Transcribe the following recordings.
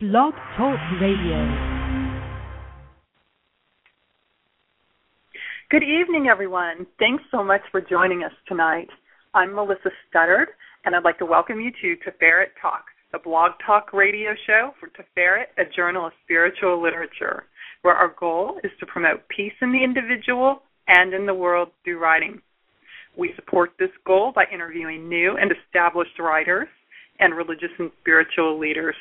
Blog Talk Radio. Good evening, everyone. Thanks so much for joining us tonight. I'm Melissa Studdard, and I'd like to welcome you to Tiferet Talk, the blog talk radio show for Tiferet, a journal of spiritual literature, where our goal is to promote peace in the individual and in the world through writing. We support this goal by interviewing new and established writers and religious and spiritual leaders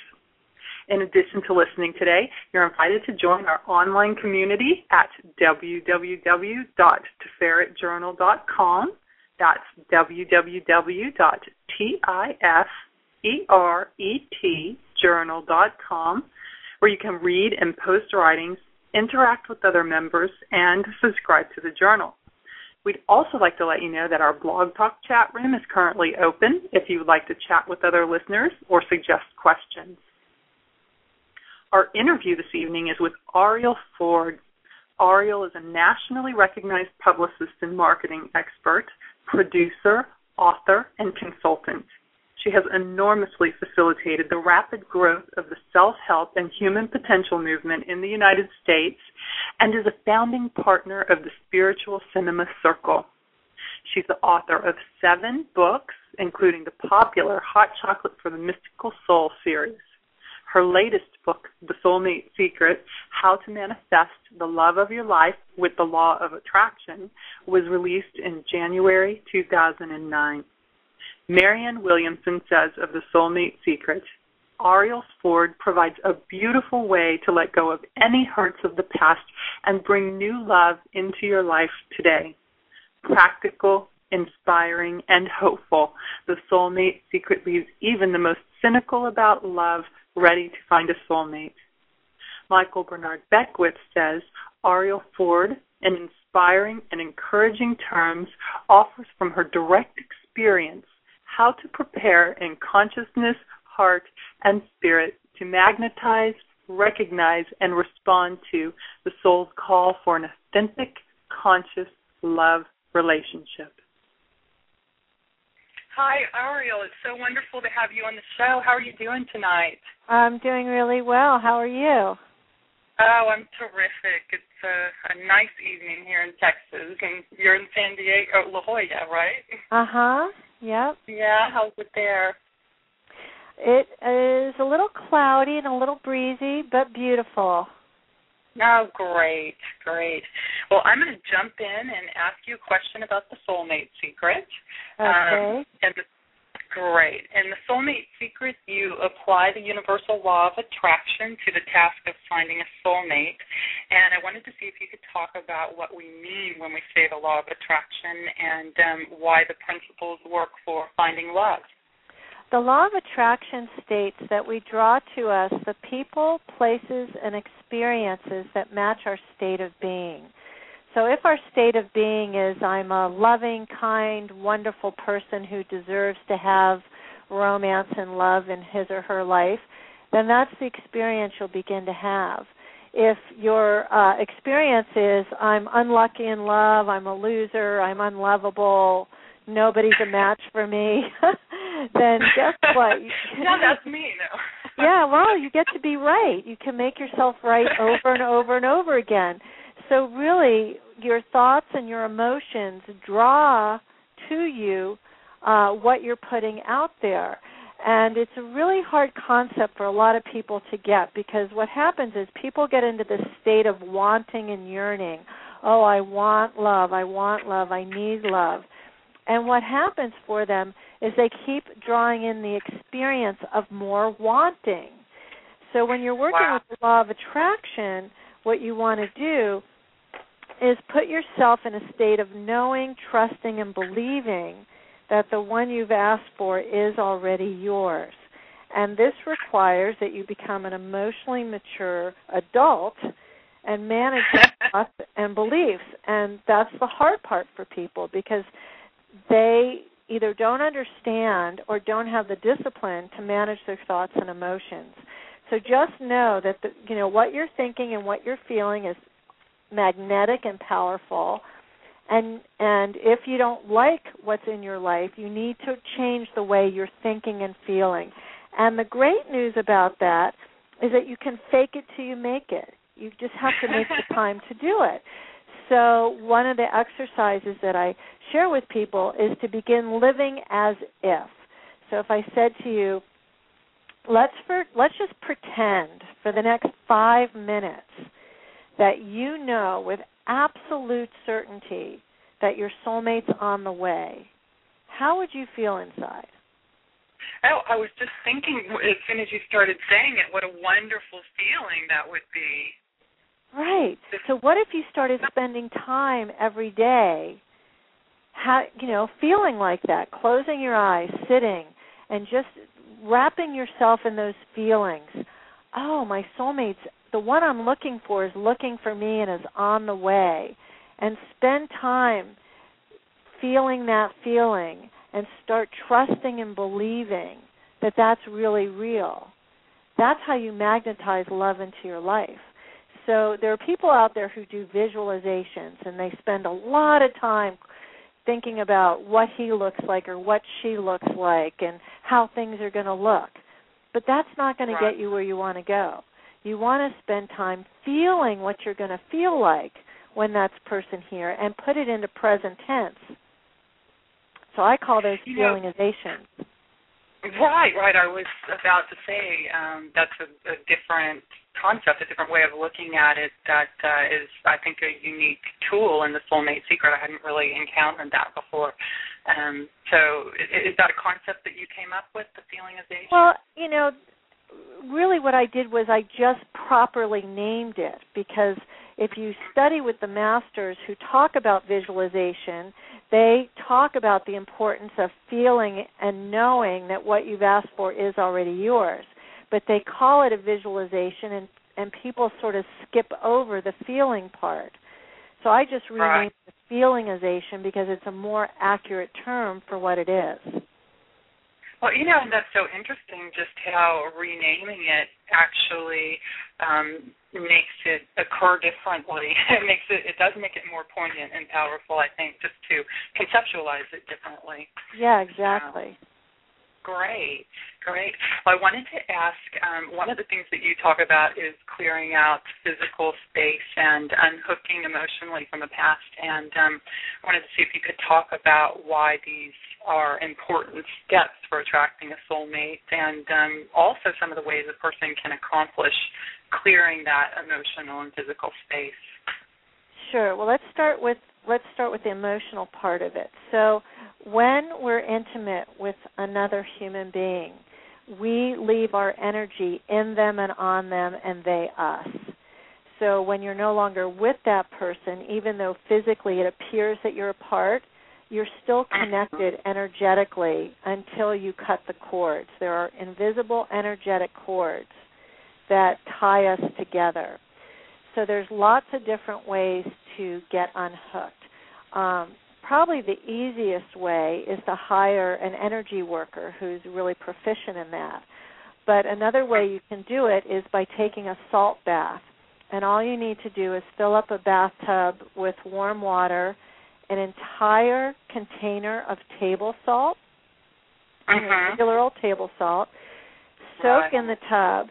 in addition to listening today, you're invited to join our online community at www.tiferetjournal.com. That's www.tiferetjournal.com, where you can read and post writings, interact with other members, and subscribe to the journal. We'd also like to let you know that our blog talk chat room is currently open if you would like to chat with other listeners or suggest questions. Our interview this evening is with Arielle Ford. Arielle is a nationally recognized publicist and marketing expert, producer, author, and consultant. She has enormously facilitated the rapid growth of the self help and human potential movement in the United States and is a founding partner of the Spiritual Cinema Circle. She's the author of seven books, including the popular Hot Chocolate for the Mystical Soul series. Her latest book, The Soulmate Secret How to Manifest the Love of Your Life with the Law of Attraction, was released in January 2009. Marianne Williamson says of The Soulmate Secret Arielle Ford provides a beautiful way to let go of any hurts of the past and bring new love into your life today. Practical, inspiring, and hopeful, The Soulmate Secret leaves even the most cynical about love ready to find a soulmate. Michael Bernard Beckwith says Arielle Ford, in inspiring and encouraging terms, offers from her direct experience how to prepare in consciousness, heart, and spirit to magnetize, recognize, and respond to the soul's call for an authentic, conscious love relationship. Hi, Arielle. It's so wonderful to have you on the show. How are you doing tonight? I'm doing really well. How are you? Oh, I'm terrific. It's a, a nice evening here in Texas, and you're in San Diego, La Jolla, right? Uh huh. Yep. Yeah. How's it there? It is a little cloudy and a little breezy, but beautiful. Oh, great, great. Well, I'm going to jump in and ask you a question about the soulmate secret. Okay. Um, and the, great. In the soulmate secret, you apply the universal law of attraction to the task of finding a soulmate. And I wanted to see if you could talk about what we mean when we say the law of attraction and um, why the principles work for finding love. The law of attraction states that we draw to us the people, places, and experiences that match our state of being. So if our state of being is I'm a loving, kind, wonderful person who deserves to have romance and love in his or her life, then that's the experience you'll begin to have. If your uh, experience is I'm unlucky in love, I'm a loser, I'm unlovable, nobody's a match for me, then guess what? no, that's me. No. yeah, well, you get to be right. You can make yourself right over and over and over again. So really, your thoughts and your emotions draw to you uh, what you're putting out there. And it's a really hard concept for a lot of people to get because what happens is people get into this state of wanting and yearning. Oh, I want love. I want love. I need love. And what happens for them is they keep drawing in the experience of more wanting. So when you're working wow. with the law of attraction, what you want to do is put yourself in a state of knowing, trusting, and believing that the one you've asked for is already yours. And this requires that you become an emotionally mature adult and manage thoughts and beliefs. And that's the hard part for people because they either don't understand or don't have the discipline to manage their thoughts and emotions. So just know that the, you know what you're thinking and what you're feeling is magnetic and powerful. And and if you don't like what's in your life, you need to change the way you're thinking and feeling. And the great news about that is that you can fake it till you make it. You just have to make the time to do it. So, one of the exercises that I share with people is to begin living as if. So, if I said to you, let's for, let's just pretend for the next 5 minutes that you know with absolute certainty that your soulmate's on the way. How would you feel inside? Oh, I was just thinking as soon as you started saying it, what a wonderful feeling that would be. Right. So what if you started spending time every day you know, feeling like that, closing your eyes, sitting and just wrapping yourself in those feelings. Oh, my soulmate's the one I'm looking for is looking for me and is on the way. And spend time feeling that feeling and start trusting and believing that that's really real. That's how you magnetize love into your life. So there are people out there who do visualizations and they spend a lot of time thinking about what he looks like or what she looks like and how things are going to look. But that's not going to get you where you want to go. You want to spend time feeling what you're going to feel like when that's person here and put it into present tense. So I call those you feelingizations. right, right. I was about to say um, that's a, a different concept, a different way of looking at it that uh, is, I think, a unique tool in the soulmate secret. I hadn't really encountered that before. Um, so, is, is that a concept that you came up with, the feelingization? Well, you know, really what I did was I just properly named it because if you study with the masters who talk about visualization, they talk about the importance of feeling and knowing that what you've asked for is already yours but they call it a visualization and and people sort of skip over the feeling part. So I just renamed right. it feelingization because it's a more accurate term for what it is. Well, you know, and that's so interesting just how renaming it actually um, makes it occur differently. it makes it it does make it more poignant and powerful, I think, just to conceptualize it differently. Yeah, exactly. Um, Great, great. Well, I wanted to ask um, one of the things that you talk about is clearing out physical space and unhooking emotionally from the past. And um, I wanted to see if you could talk about why these are important steps for attracting a soulmate and um, also some of the ways a person can accomplish clearing that emotional and physical space. Sure. Well, let's start with let's start with the emotional part of it. So, when we're intimate with another human being, we leave our energy in them and on them and they us. So, when you're no longer with that person, even though physically it appears that you're apart, you're still connected energetically until you cut the cords. There are invisible energetic cords that tie us together. So there's lots of different ways to get unhooked. Um, probably the easiest way is to hire an energy worker who's really proficient in that. But another way you can do it is by taking a salt bath. And all you need to do is fill up a bathtub with warm water, an entire container of table salt, uh-huh. regular old table salt, soak in the tub,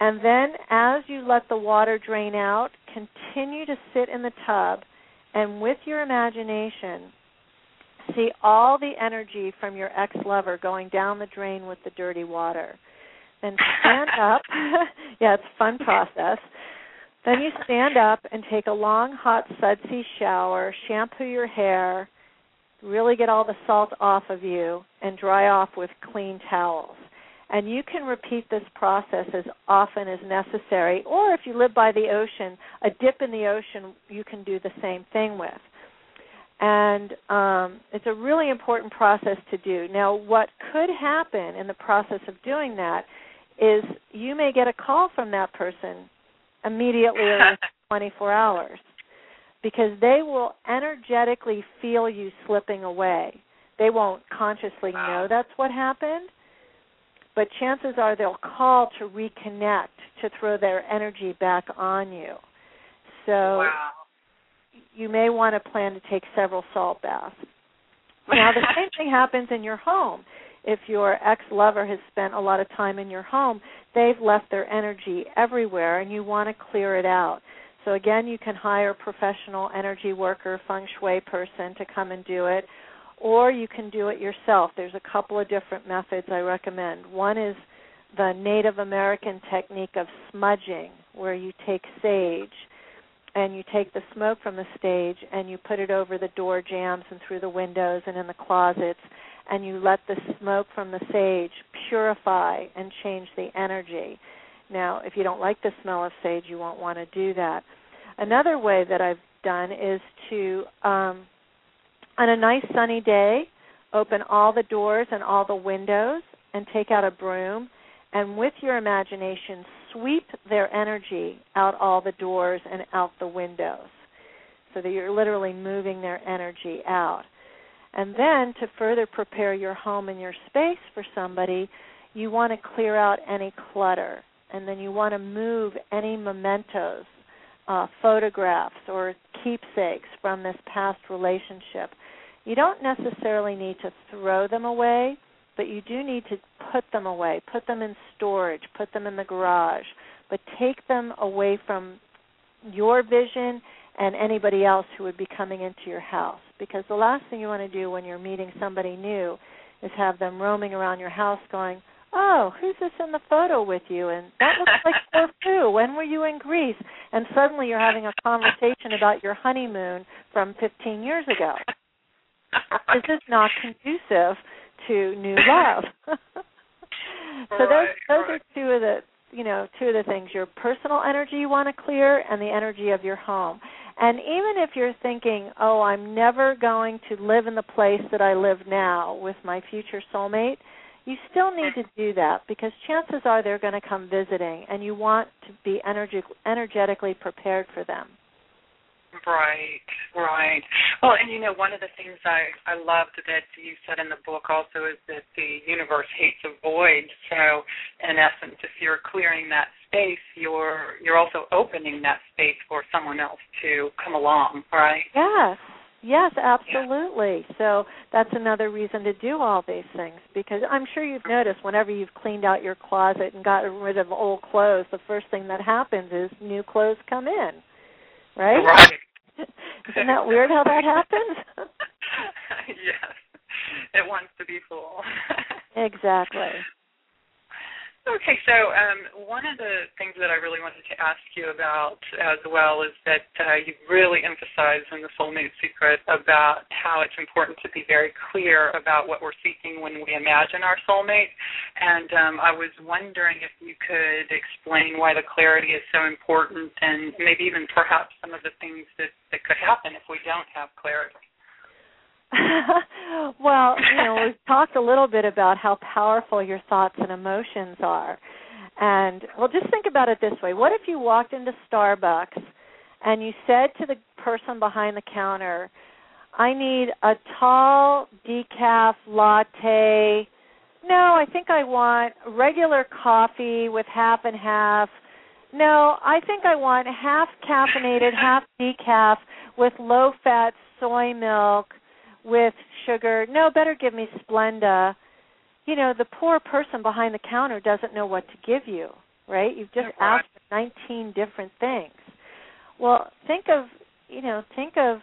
and then as you let the water drain out, continue to sit in the tub and with your imagination, see all the energy from your ex lover going down the drain with the dirty water. Then stand up. yeah, it's a fun process. Then you stand up and take a long, hot, sudsy shower, shampoo your hair, really get all the salt off of you, and dry off with clean towels. And you can repeat this process as often as necessary. Or if you live by the ocean, a dip in the ocean you can do the same thing with. and um, it's a really important process to do. Now, what could happen in the process of doing that is you may get a call from that person immediately or 24 hours because they will energetically feel you slipping away. They won't consciously know that's what happened, but chances are they'll call to reconnect, to throw their energy back on you. So wow. you may want to plan to take several salt baths. Now, the same thing happens in your home. If your ex lover has spent a lot of time in your home, they've left their energy everywhere and you want to clear it out. So, again, you can hire a professional energy worker, feng shui person to come and do it, or you can do it yourself. There's a couple of different methods I recommend. One is the Native American technique of smudging, where you take sage and you take the smoke from the stage and you put it over the door jambs and through the windows and in the closets and you let the smoke from the sage purify and change the energy. Now, if you don't like the smell of sage, you won't want to do that. Another way that I've done is to um on a nice sunny day, open all the doors and all the windows and take out a broom and with your imagination sweep their energy out all the doors and out the windows. So that you're literally moving their energy out. And then to further prepare your home and your space for somebody, you want to clear out any clutter. And then you want to move any mementos, uh, photographs, or keepsakes from this past relationship you don't necessarily need to throw them away, but you do need to put them away, put them in storage, put them in the garage, but take them away from your vision and anybody else who would be coming into your house. Because the last thing you want to do when you're meeting somebody new is have them roaming around your house going, Oh, who's this in the photo with you? And that looks like Corfu. When were you in Greece? And suddenly you're having a conversation about your honeymoon from 15 years ago this is not conducive to new love. so those those right. are two of the you know two of the things your personal energy you want to clear and the energy of your home and even if you're thinking oh i'm never going to live in the place that i live now with my future soulmate you still need to do that because chances are they're going to come visiting and you want to be energetically prepared for them Right, right. Well, and you know, one of the things I I loved that you said in the book also is that the universe hates a void. So, in essence, if you're clearing that space, you're you're also opening that space for someone else to come along, right? Yes. Yes, absolutely. Yeah. So that's another reason to do all these things because I'm sure you've noticed whenever you've cleaned out your closet and gotten rid of old clothes, the first thing that happens is new clothes come in. Right? Right. Isn't that weird how that happens? yes. It wants to be full. exactly. Okay, so um, one of the things that I really wanted to ask you about as well is that uh, you really emphasize in the Soulmate Secret about how it's important to be very clear about what we're seeking when we imagine our soulmate. And um, I was wondering if you could explain why the clarity is so important and maybe even perhaps some of the things that, that could happen if we don't have clarity. well, you know, we've talked a little bit about how powerful your thoughts and emotions are. And well, just think about it this way. What if you walked into Starbucks and you said to the person behind the counter, I need a tall decaf latte. No, I think I want regular coffee with half and half. No, I think I want half caffeinated, half decaf with low fat soy milk with sugar. No, better give me Splenda. You know, the poor person behind the counter doesn't know what to give you, right? You've just right. asked 19 different things. Well, think of, you know, think of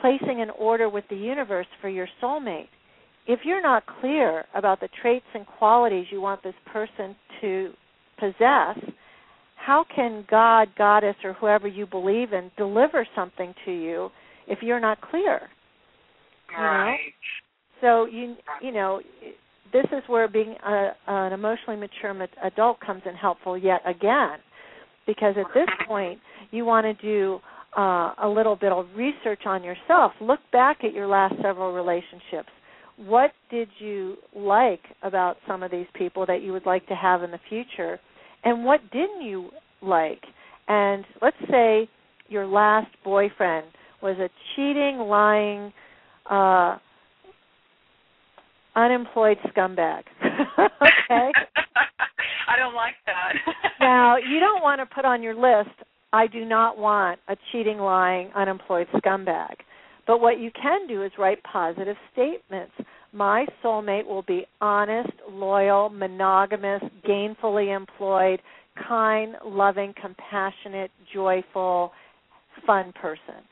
placing an order with the universe for your soulmate. If you're not clear about the traits and qualities you want this person to possess, how can God, Goddess, or whoever you believe in deliver something to you if you're not clear. Right. So you you know this is where being a, an emotionally mature adult comes in helpful yet again, because at this point you want to do uh, a little bit of research on yourself. Look back at your last several relationships. What did you like about some of these people that you would like to have in the future? And what didn't you like? And let's say your last boyfriend was a cheating, lying, uh, unemployed scumbag. okay? I don't like that. now, you don't want to put on your list, I do not want a cheating, lying, unemployed scumbag. But what you can do is write positive statements. My soulmate will be honest, loyal, monogamous, gainfully employed, kind, loving, compassionate, joyful, fun person.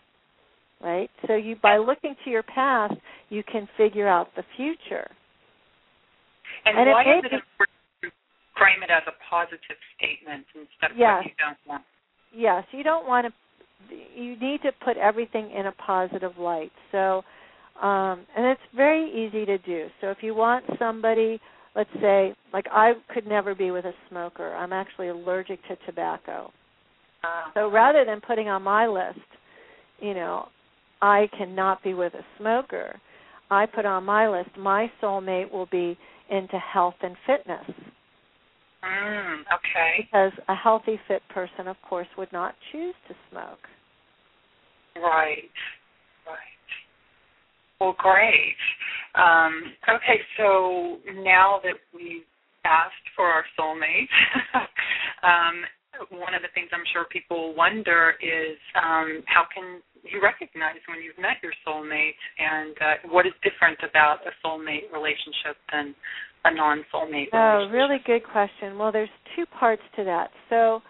Right? So you by looking to your past, you can figure out the future. And, And it why may is it important to frame it as a positive statement instead of Yes. what you don't want? yes, you don't want to. You need to put everything in a positive light. So, um, and it's very easy to do. So, if you want somebody, let's say, like I could never be with a smoker. I'm actually allergic to tobacco. Uh, So, rather than putting on my list, you know, I cannot be with a smoker. I put on my list. My soulmate will be into health and fitness mm, okay. because a healthy, fit person, of course, would not choose to smoke. Right. Right. Well, great. Um, okay, so now that we've asked for our soulmate, um, one of the things I'm sure people wonder is um, how can you recognize when you've met your soulmate, and uh, what is different about a soulmate relationship than a non-soulmate relationship? Oh, really good question. Well, there's two parts to that. So,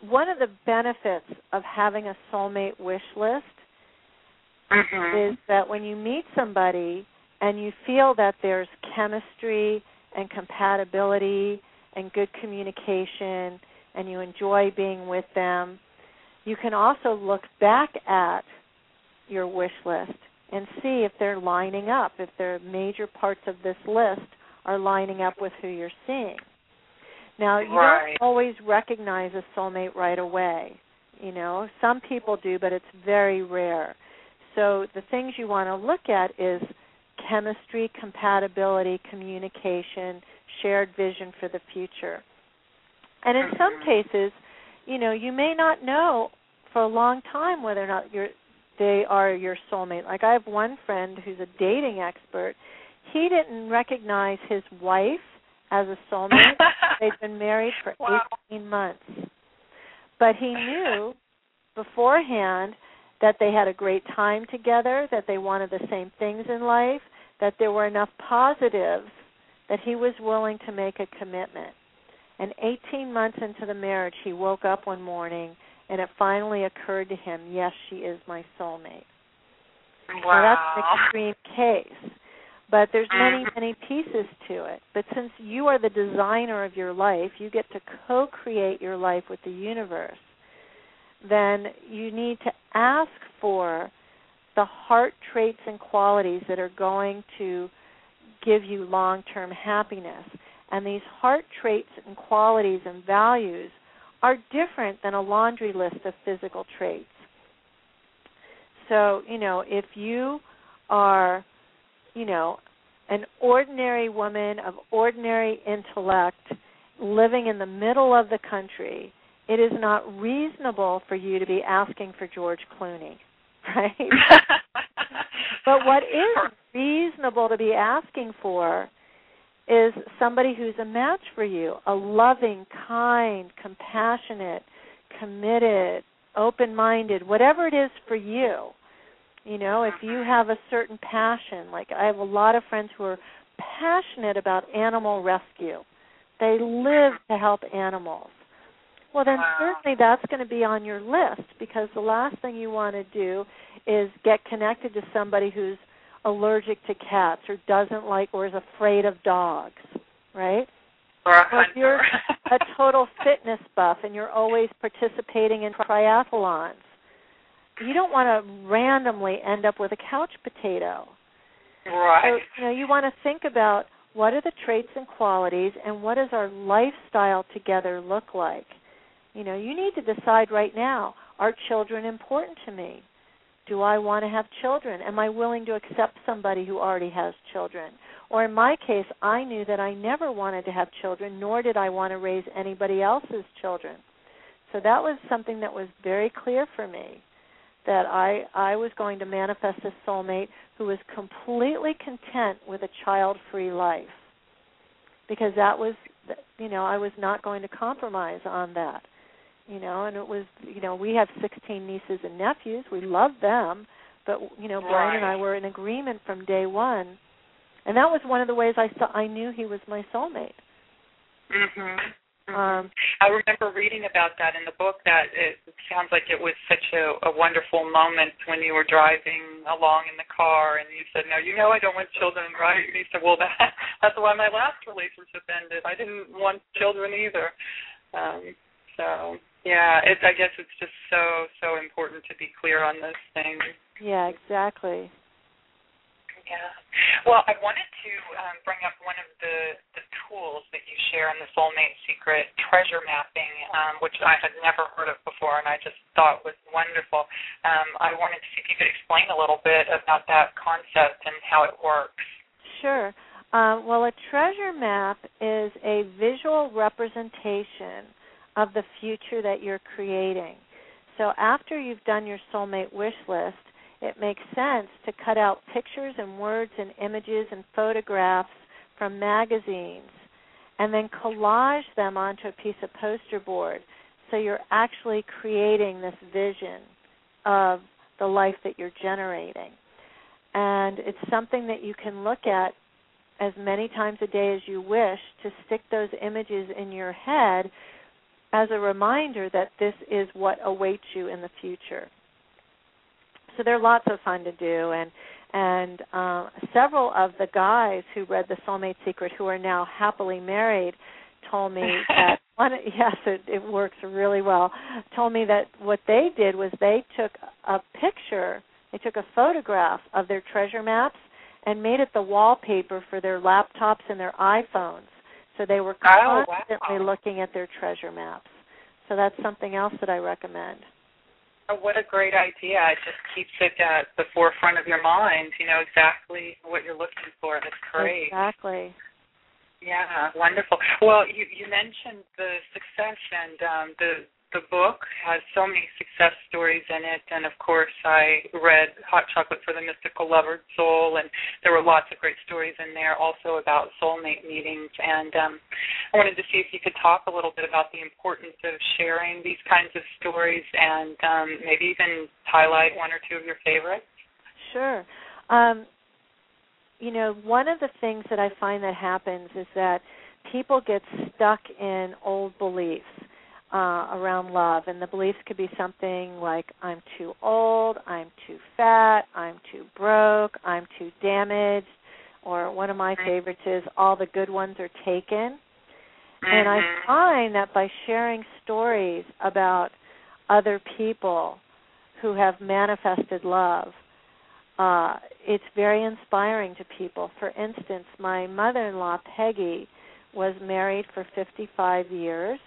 one of the benefits of having a soulmate wish list Mhm. is that when you meet somebody and you feel that there's chemistry and compatibility and good communication and you enjoy being with them, you can also look back at your wish list and see if they're lining up, if their major parts of this list are lining up with who you're seeing. Now, you Right. don't always recognize a soulmate right away. You know, some people do, but it's very rare. So the things you want to look at is chemistry, compatibility, communication, shared vision for the future. And in some Mhm. cases, you know, you may not know for a long time whether or not you're they are your soulmate. Like I have one friend who's a dating expert. He didn't recognize his wife as a soulmate. They'd been married for Wow. 18 months. But he knew beforehand that they had a great time together, that they wanted the same things in life, that there were enough positives that he was willing to make a commitment. And 18 months into the marriage, he woke up one morning and it finally occurred to him, yes, she is my soulmate. Wow. Now, that's an extreme case. But there's many, Mhm. many pieces to it. But since you are the designer of your life, you get to co create your life with the universe, then you need to ask for the heart traits and qualities that are going to give you long term happiness. And these heart traits and qualities and values are different than a laundry list of physical traits. So, you know, if you are, you know, an ordinary woman of ordinary intellect living in the middle of the country, it is not reasonable for you to be asking for George Clooney, right? but what is reasonable to be asking for is somebody who's a match for you, a loving, kind, compassionate, committed, open-minded, whatever it is for you. You know, if you mm-hmm. have a certain passion, like I have a lot of friends who are passionate about animal rescue. They live to help animals. Well, then Wow. certainly that's going to be on your list because the last thing you want to do is get connected to somebody who's allergic to cats or doesn't like or is afraid of dogs, right? Or a Or if you're a total fitness buff and you're always participating in triathlons. You don't want to randomly end up with a couch potato. So, right. you know, you want to think about what are the traits and qualities and what does our lifestyle together look like? You know, you need to decide right now, Are children important to me? Do I want to have children? Am I willing to accept somebody who already has children? Or in my case, I knew that I never wanted to have children, nor did I want to raise anybody else's children. So that was something that was very clear for me that I I was going to manifest a soulmate who was completely content with a child-free life. Because that was you know, I was not going to compromise on that. You know, and it was you know, we have 16 nieces and nephews. We love them, but you know, Brian right. and I were in agreement from day 1 and that was one of the ways I saw I knew he was my soulmate. Mhm. Mm-hmm. Um, I remember reading about that in the book. That it sounds like it was such a, a wonderful moment when you were driving along in the car, and you said, "No, you know I don't want children, right?" And he said, "Well, that that's why my last relationship ended. I didn't want children either." Um, so yeah, it, I guess it's just so so important to be clear on those things. Yeah, exactly. Yeah. Well, I wanted to um, bring up one of the, the tools that you share in the Soulmate Secret treasure mapping, um, which I had never heard of before, and I just thought was wonderful. Um, I wanted to see if you could explain a little bit about that concept and how it works. Sure. Uh, well, a treasure map is a visual representation of the future that you're creating. So after you've done your soulmate wish list, it makes sense to cut out pictures and words and images and photographs from magazines and then collage them onto a piece of poster board so you're actually creating this vision of the life that you're generating. And it's something that you can look at as many times a day as you wish to stick those images in your head as a reminder that this is what awaits you in the future. So they're lots of fun to do and and uh, several of the guys who read the soulmate secret who are now happily married told me that one yes it, it works really well told me that what they did was they took a picture they took a photograph of their treasure maps and made it the wallpaper for their laptops and their iPhones so they were oh, constantly wow. looking at their treasure maps so that's something else that I recommend Oh, what a great idea. It just keeps it at the forefront of your mind. You know exactly what you're looking for. That's great. Exactly. Yeah, wonderful. Well, you you mentioned the success and um, the the book has so many success stories in it, and of course, I read Hot Chocolate for the Mystical Lover Soul, and there were lots of great stories in there, also about soulmate meetings. And um, I wanted to see if you could talk a little bit about the importance of sharing these kinds of stories, and um, maybe even highlight one or two of your favorites. Sure. Um, you know, one of the things that I find that happens is that people get stuck in old beliefs uh, around love, and the beliefs could be something like I'm too old, I'm too fat, I'm too broke, I'm too damaged, or one of my favorites is all the good ones are taken. And I Mm-hmm. find that by sharing stories about other people who have manifested love, uh, it's very inspiring to people. For instance, my mother in law, Peggy, was married for 55 years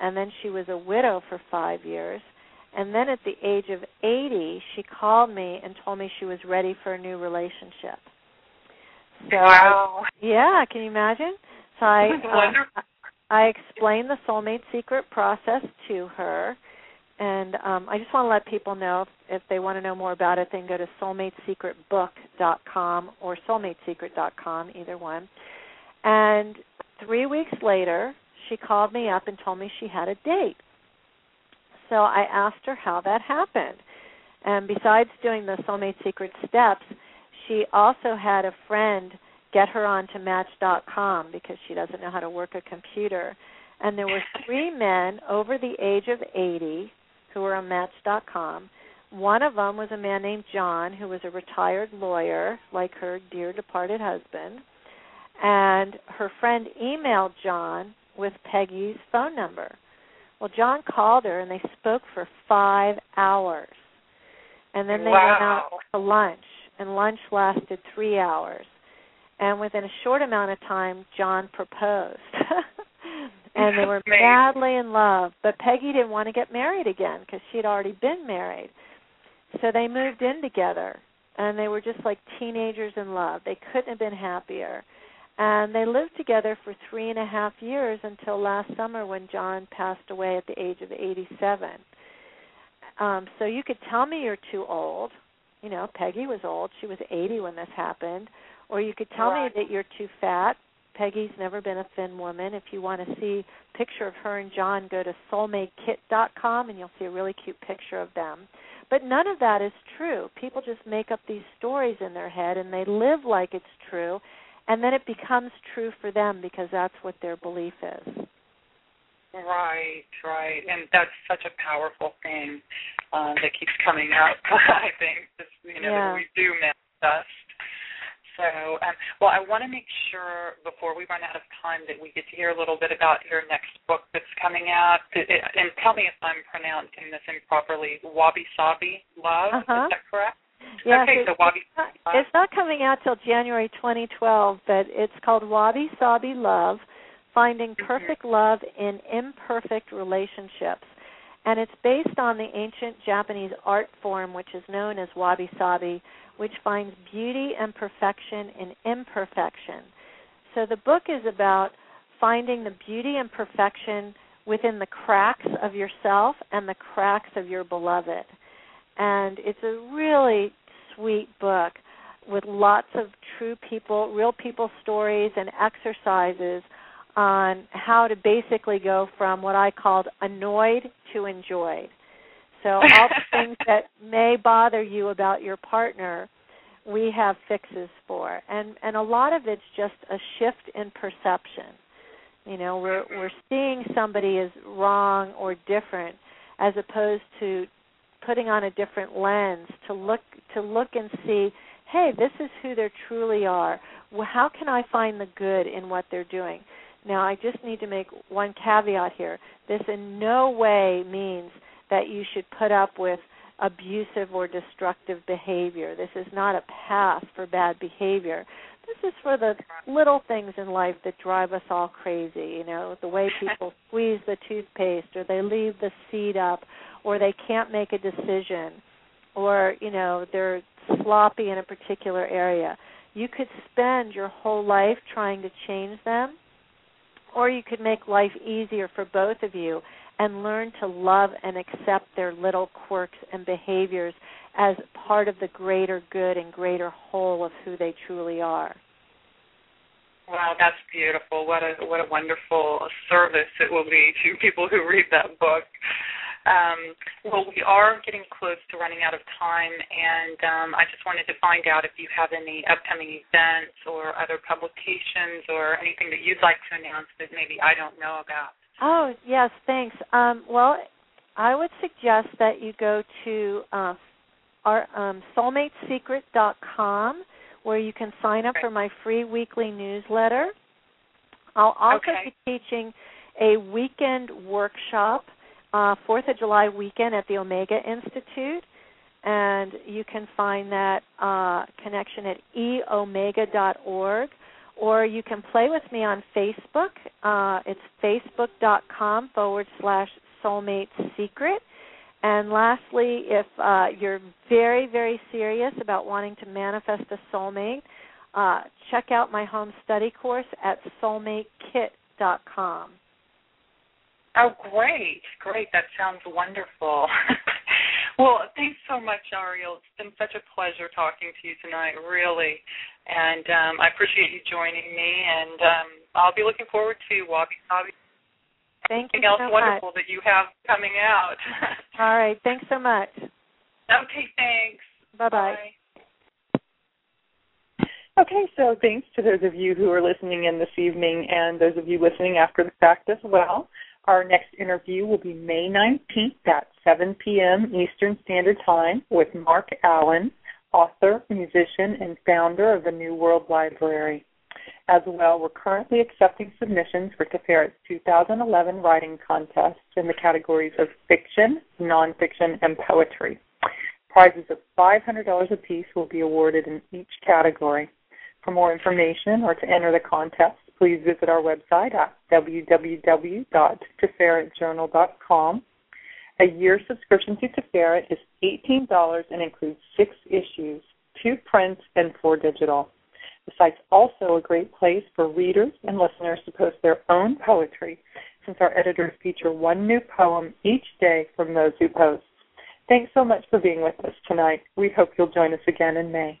and then she was a widow for five years. And then at the age of 80, she called me and told me she was ready for a new relationship. So, wow. yeah, can you imagine? So I uh, I explained the soulmate secret process to her, and um, I just want to let people know if, if they want to know more about it, they can go to soulmatesecretbook.com or soulmatesecret.com, either one. And three weeks later, she called me up and told me she had a date. So I asked her how that happened. And besides doing the Soulmate Secret steps, she also had a friend get her onto Match.com because she doesn't know how to work a computer. And there were three men over the age of 80 who were on Match.com. One of them was a man named John, who was a retired lawyer, like her dear departed husband. And her friend emailed John with Peggy's phone number. Well, John called her and they spoke for five hours. And then they wow. went out to lunch, and lunch lasted three hours. And within a short amount of time, John proposed. and they were madly in love. But Peggy didn't want to get married again because she'd already been married. So they moved in together, and they were just like teenagers in love. They couldn't have been happier. And they lived together for three and a half years until last summer when John passed away at the age of 87. Um, so you could tell me you're too old. You know, Peggy was old. She was 80 when this happened. Or you could tell right. me that you're too fat. Peggy's never been a thin woman. If you want to see a picture of her and John, go to soulmatekit.com and you'll see a really cute picture of them. But none of that is true. People just make up these stories in their head and they live like it's true and then it becomes true for them because that's what their belief is. Right, right, and that's such a powerful thing uh, that keeps coming up. I think, just, you know, yeah. we do manifest. So, um, well, I want to make sure before we run out of time that we get to hear a little bit about your next book that's coming out. And tell me if I'm pronouncing this improperly. Wabi Sabi Love, uh-huh. is that correct? Yes, okay, it's, so Wabi. Not, it's not coming out till January 2012, but it's called Wabi Sabi Love: Finding mm-hmm. Perfect Love in Imperfect Relationships. And it's based on the ancient Japanese art form, which is known as wabi sabi, which finds beauty and perfection in imperfection. So the book is about finding the beauty and perfection within the cracks of yourself and the cracks of your beloved and it's a really sweet book with lots of true people, real people stories and exercises on how to basically go from what I called annoyed to enjoyed. So all the things that may bother you about your partner, we have fixes for. And and a lot of it's just a shift in perception. You know, we're mm-hmm. we're seeing somebody as wrong or different as opposed to putting on a different lens to look to look and see hey this is who they truly are. Well, how can i find the good in what they're doing? Now i just need to make one caveat here. This in no way means that you should put up with abusive or destructive behavior. This is not a path for bad behavior. This is for the little things in life that drive us all crazy you know the way people squeeze the toothpaste or they leave the seat up or they can't make a decision or you know they're sloppy in a particular area you could spend your whole life trying to change them or you could make life easier for both of you and learn to love and accept their little quirks and behaviors as part of the greater good and greater whole of who they truly are. Wow, that's beautiful. What a what a wonderful service it will be to people who read that book. Um, well, we are getting close to running out of time, and um, I just wanted to find out if you have any upcoming events or other publications or anything that you'd like to announce that maybe I don't know about. Oh, yes, thanks. Um, well, I would suggest that you go to uh, our um, soulmatesecret.com where you can sign up for my free weekly newsletter. I'll also okay. be teaching a weekend workshop uh, Fourth of July weekend at the Omega Institute, and you can find that uh, connection at eomega.org, or you can play with me on Facebook. Uh, it's facebook.com forward slash soulmate secret. And lastly, if uh, you're very, very serious about wanting to manifest a soulmate, uh, check out my home study course at soulmatekit.com. Oh, great, great. That sounds wonderful. well, thanks so much, Arielle. It's been such a pleasure talking to you tonight, really. And um, I appreciate you joining me, and um, I'll be looking forward to Wabi Sabi. Thank Anything you else so wonderful much. that you have coming out. All right, thanks so much. Okay, thanks. Bye-bye. Bye. Okay, so thanks to those of you who are listening in this evening and those of you listening after the fact as well. Our next interview will be May 19th at 7 p.m. Eastern Standard Time with Mark Allen, author, musician, and founder of the New World Library. As well, we're currently accepting submissions for Tiferet's 2011 writing contest in the categories of fiction, nonfiction, and poetry. Prizes of $500 apiece will be awarded in each category. For more information or to enter the contest, please visit our website at www.tiferetjournal.com. A year subscription to Tiferet is $18 and includes six issues, two print and four digital. The site's also a great place for readers and listeners to post their own poetry, since our editors feature one new poem each day from those who post. Thanks so much for being with us tonight. We hope you'll join us again in May.